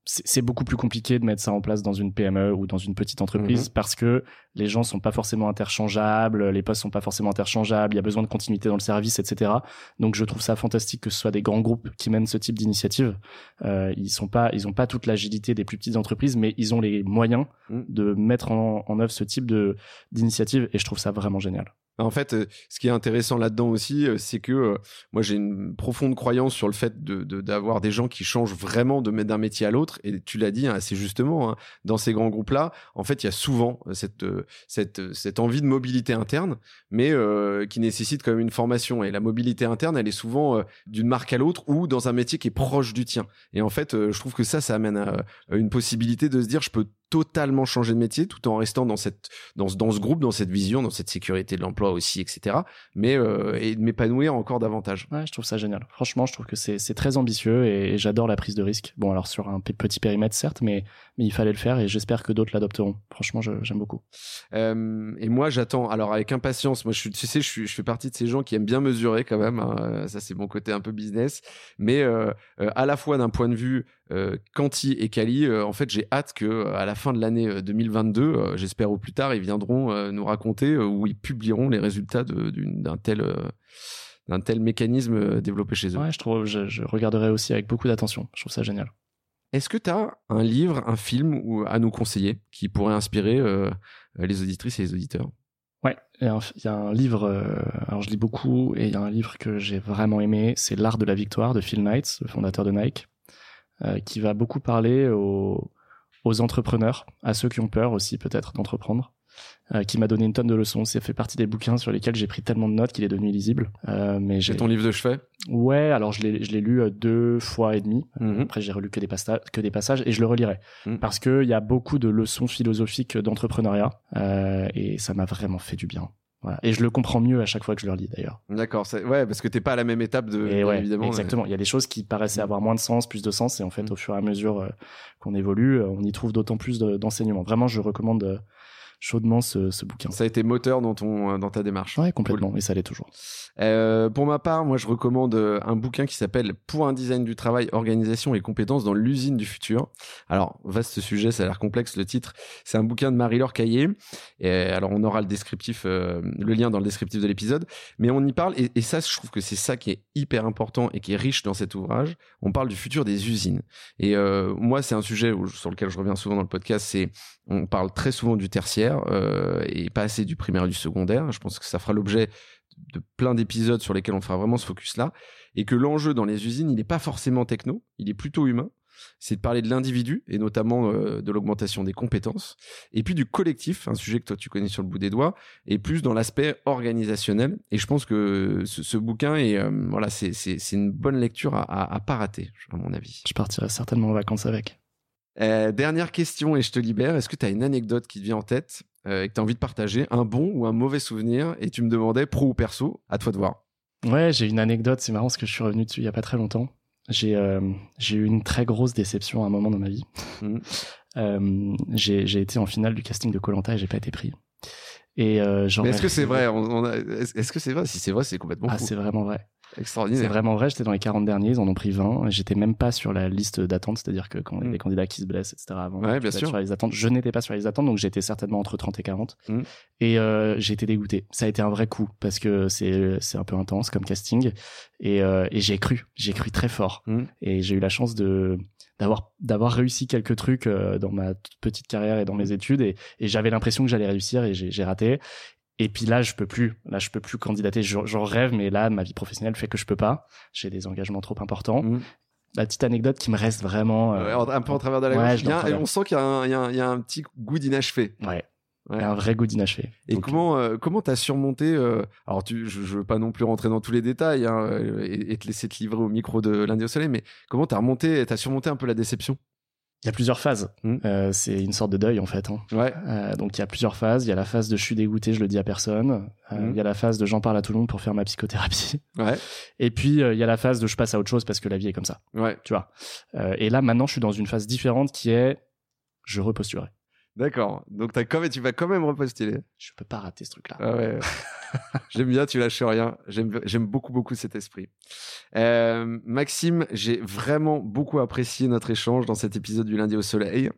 c'est beaucoup plus compliqué de mettre ça en place dans une PME ou dans une petite entreprise
Mmh.
parce que les gens sont pas forcément interchangeables, les postes sont pas forcément interchangeables, il y a besoin de continuité dans le service, etc. Donc je trouve ça fantastique que ce soit des grands groupes qui mènent ce type d'initiative. Ils sont pas, ils ont pas toute l'agilité des plus petites entreprises, mais ils ont les moyens
Mmh.
de mettre en, en œuvre ce type de d'initiative et je trouve ça vraiment génial.
En fait, euh, ce qui est intéressant là-dedans aussi, euh, c'est que euh, moi j'ai une profonde croyance sur le fait de de- d'avoir des gens qui changent vraiment de d'un métier à l'autre. Et tu l'as dit hein, assez justement, hein, dans ces grands groupes-là, en fait, il y a souvent cette cette cette envie de mobilité interne, mais qui nécessite quand même une formation. Et la mobilité interne, elle est souvent d'une marque à l'autre ou dans un métier qui est proche du tien. Et en fait, je trouve que ça, ça amène à, une possibilité de se dire, je peux totalement changer de métier tout en restant dans cette dans dans ce groupe, dans cette vision, dans cette sécurité de l'emploi aussi, etc. Mais euh, et de m'épanouir encore davantage.
Ouais, je trouve ça génial. Franchement, je trouve que c'est très ambitieux et, et j'adore la prise de risque. Bon, alors sur un petit périmètre certes, mais mais il fallait le faire et j'espère que d'autres l'adopteront. Franchement, j'aime beaucoup.
Euh, et moi, j'attends. Alors avec impatience. Moi, je suis, tu sais, je, suis, je fais partie de ces gens qui aiment bien mesurer quand même. hein. Euh, Ça, c'est mon côté un peu business. Mais euh, à la fois d'un point de vue euh, quanti et quali, euh, en fait, j'ai hâte que euh, à la fin de l'année euh, 2022, euh, j'espère au plus tard, ils viendront euh, nous raconter euh, ou ils publieront les résultats d'un tel euh, d'un tel mécanisme euh, développé chez eux.
Ouais, je trouve, je, je regarderai aussi avec beaucoup d'attention. Je trouve ça génial.
Est-ce que tu as un livre, un film ou à nous conseiller qui pourrait inspirer euh, les auditrices et les auditeurs?
Ouais, il y a un, il y a un livre, euh, alors je lis beaucoup, et il y a un livre que j'ai vraiment aimé, c'est L'Art de la Victoire de Phil Knight, le fondateur de Nike, euh, qui va beaucoup parler aux, aux entrepreneurs, à ceux qui ont peur aussi peut-être d'entreprendre, euh, qui m'a donné une tonne de leçons. Ça fait partie des bouquins sur lesquels j'ai pris tellement de notes qu'il est devenu illisible. Euh, mais j'ai
C'est ton livre de chevet?
Ouais, alors je l'ai lu euh, deux fois et demi.
Mhm.
Après, j'ai relu que des, que des passages et je le relirai.
Mhm.
Parce qu'il y a beaucoup de leçons philosophiques d'entrepreneuriat euh, et ça m'a vraiment fait du bien. Voilà. Et je le comprends mieux à chaque fois que je le relis d'ailleurs.
D'accord, ouais, parce que t'es pas à la même étape de,
Et ouais,
évidemment.
exactement. Il y a des choses qui paraissaient
Mhm.
avoir moins de sens, plus de sens, et en fait,
Mhm.
au fur et à mesure euh, qu'on évolue, euh, on y trouve d'autant plus de- d'enseignements. Vraiment, je recommande euh, chaudement ce, ce bouquin.
Ça a été moteur dans ton, euh, dans ta démarche.
Ouais, complètement. Et ça l'est toujours.
Euh, pour ma part, moi, je recommande euh, un bouquin qui s'appelle Pour un design du travail, organisation et compétences dans l'usine du futur. Alors, vaste sujet, ça a l'air complexe le titre. C'est un bouquin de Marie-Laure Caillé. Et alors, on aura le descriptif, euh, le lien dans le descriptif de l'épisode. Mais on y parle, et, et ça, je trouve que c'est ça qui est hyper important et qui est riche dans cet ouvrage. On parle du futur des usines. Et euh, moi, c'est un sujet où- sur lequel je reviens souvent dans le podcast. C'est on parle très souvent du tertiaire euh, et pas assez du primaire et du secondaire. Je pense que ça fera l'objet de plein d'épisodes sur lesquels on fera vraiment ce focus là et que l'enjeu dans les usines il n'est pas forcément techno il est plutôt humain. C'est de parler de l'individu et notamment euh, de l'augmentation des compétences. Et puis du collectif un sujet que toi tu connais sur le bout des doigts et plus dans l'aspect organisationnel. Et je pense que ce, bouquin est euh, voilà c'est une bonne lecture à, à, à pas rater à mon avis.
Je partirai certainement en vacances avec.
Euh, dernière question et je te libère. Est-ce que tu as une anecdote qui te vient en tête euh, et que tu as envie de partager? Un bon ou un mauvais souvenir? Et tu me demandais pro ou perso à toi de voir.
Ouais, j'ai une anecdote, c'est marrant parce que je suis revenu dessus il y a pas très longtemps. J'ai euh, j'ai eu une très grosse déception à un moment dans ma vie. <laughs> Euh, j'ai été en finale du casting de Colanta et j'ai pas été pris. Et euh,
est-ce que c'est vrai? Est-ce que c'est vrai? Si c'est vrai, c'est complètement
Ah, c'est vraiment vrai. C'est
extraordinaire.
vraiment vrai, j'étais dans les 40 derniers, ils en ont pris 20. J'étais même pas sur la liste d'attente, c'est-à-dire que quand il y a
Mm.
des candidats qui se blessent, etc. avant,
Ouais, bien sûr.
Sur les attentes. Je n'étais pas sur les attentes, donc j'étais certainement entre 30 et 40.
Mm.
Et euh, j'ai été dégoûté. Ça a été un vrai coup parce que c'est c'est un peu intense comme casting et, euh, et j'ai cru, j'ai cru très fort.
Mm.
Et j'ai eu la chance de d'avoir d'avoir réussi quelques trucs euh, dans ma petite carrière et dans mes études et, et j'avais l'impression que j'allais réussir et j'ai j'ai raté. Et puis là, je peux plus. Là, je peux plus candidater. J'en rêve, mais là, ma vie professionnelle fait que je peux pas. J'ai des engagements trop importants.
Mm.
La petite anecdote qui me reste vraiment. euh,
Ouais, un peu en travers de la
Ouais,
gorge. a on sent qu'il y, a un- il y a un- il y a un petit goût d'inachevé.
ouais,
Ouais.
un vrai goût d'inachevé.
Et
Donc,
comment euh, comment t'as surmonté euh, Alors tu, je, je veux pas non plus rentrer dans tous les détails hein, et, et te laisser te livrer au micro de lundi au soleil, mais comment t'as remonté, t'as surmonté un peu la déception?
Il y a plusieurs phases.
Mm.
Euh, c'est une sorte de deuil en fait. hein.
Ouais.
Euh, donc il y a plusieurs phases. Il y a la phase de je suis dégoûté, je le dis à personne. Euh,
Mhm.
Il y a la phase de j'en parle à tout le monde pour faire ma psychothérapie.
Ouais.
Et puis euh, il y a la phase de je passe à autre chose parce que la vie est comme ça.
Ouais.
Tu vois. Euh, et là maintenant je suis dans une phase différente qui est je repostulerai.
D'accord. Donc as quand même, tu vas quand même repostuler.
Je peux pas rater ce truc-là.
Ah ouais. <laughs> J'aime bien, tu lâches rien. J'aime beaucoup, beaucoup cet esprit. Euh, Maxime, j'ai vraiment beaucoup apprécié notre échange dans cet épisode du lundi au soleil.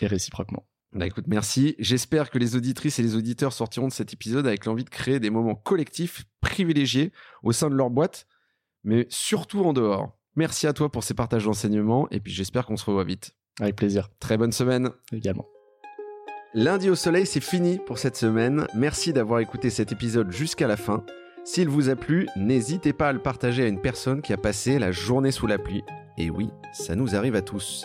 Et réciproquement.
Bah écoute, merci. J'espère que les auditrices et les auditeurs sortiront de cet épisode avec l'envie de créer des moments collectifs privilégiés au sein de leur boîte, mais surtout en dehors. Merci à toi pour ces partages d'enseignements et puis j'espère qu'on se revoit vite.
Avec plaisir.
Très bonne semaine.
Également.
Lundi au soleil, c'est fini pour cette semaine. Merci d'avoir écouté cet épisode jusqu'à la fin. S'il vous a plu, n'hésitez pas à le partager à une personne qui a passé la journée sous la pluie. Et oui, ça nous arrive à tous.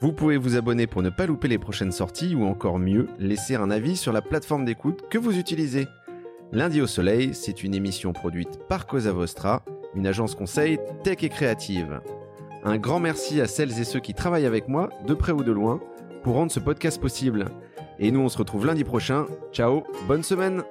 Vous pouvez vous abonner pour ne pas louper les prochaines sorties ou encore mieux, laisser un avis sur la plateforme d'écoute que vous utilisez. Lundi au Soleil, c'est une émission produite par Cosa Vostra, une agence conseil tech et créative. Un grand merci à celles et ceux qui travaillent avec moi, de près ou de loin, pour rendre ce podcast possible. Et nous, on se retrouve lundi prochain. Ciao, bonne semaine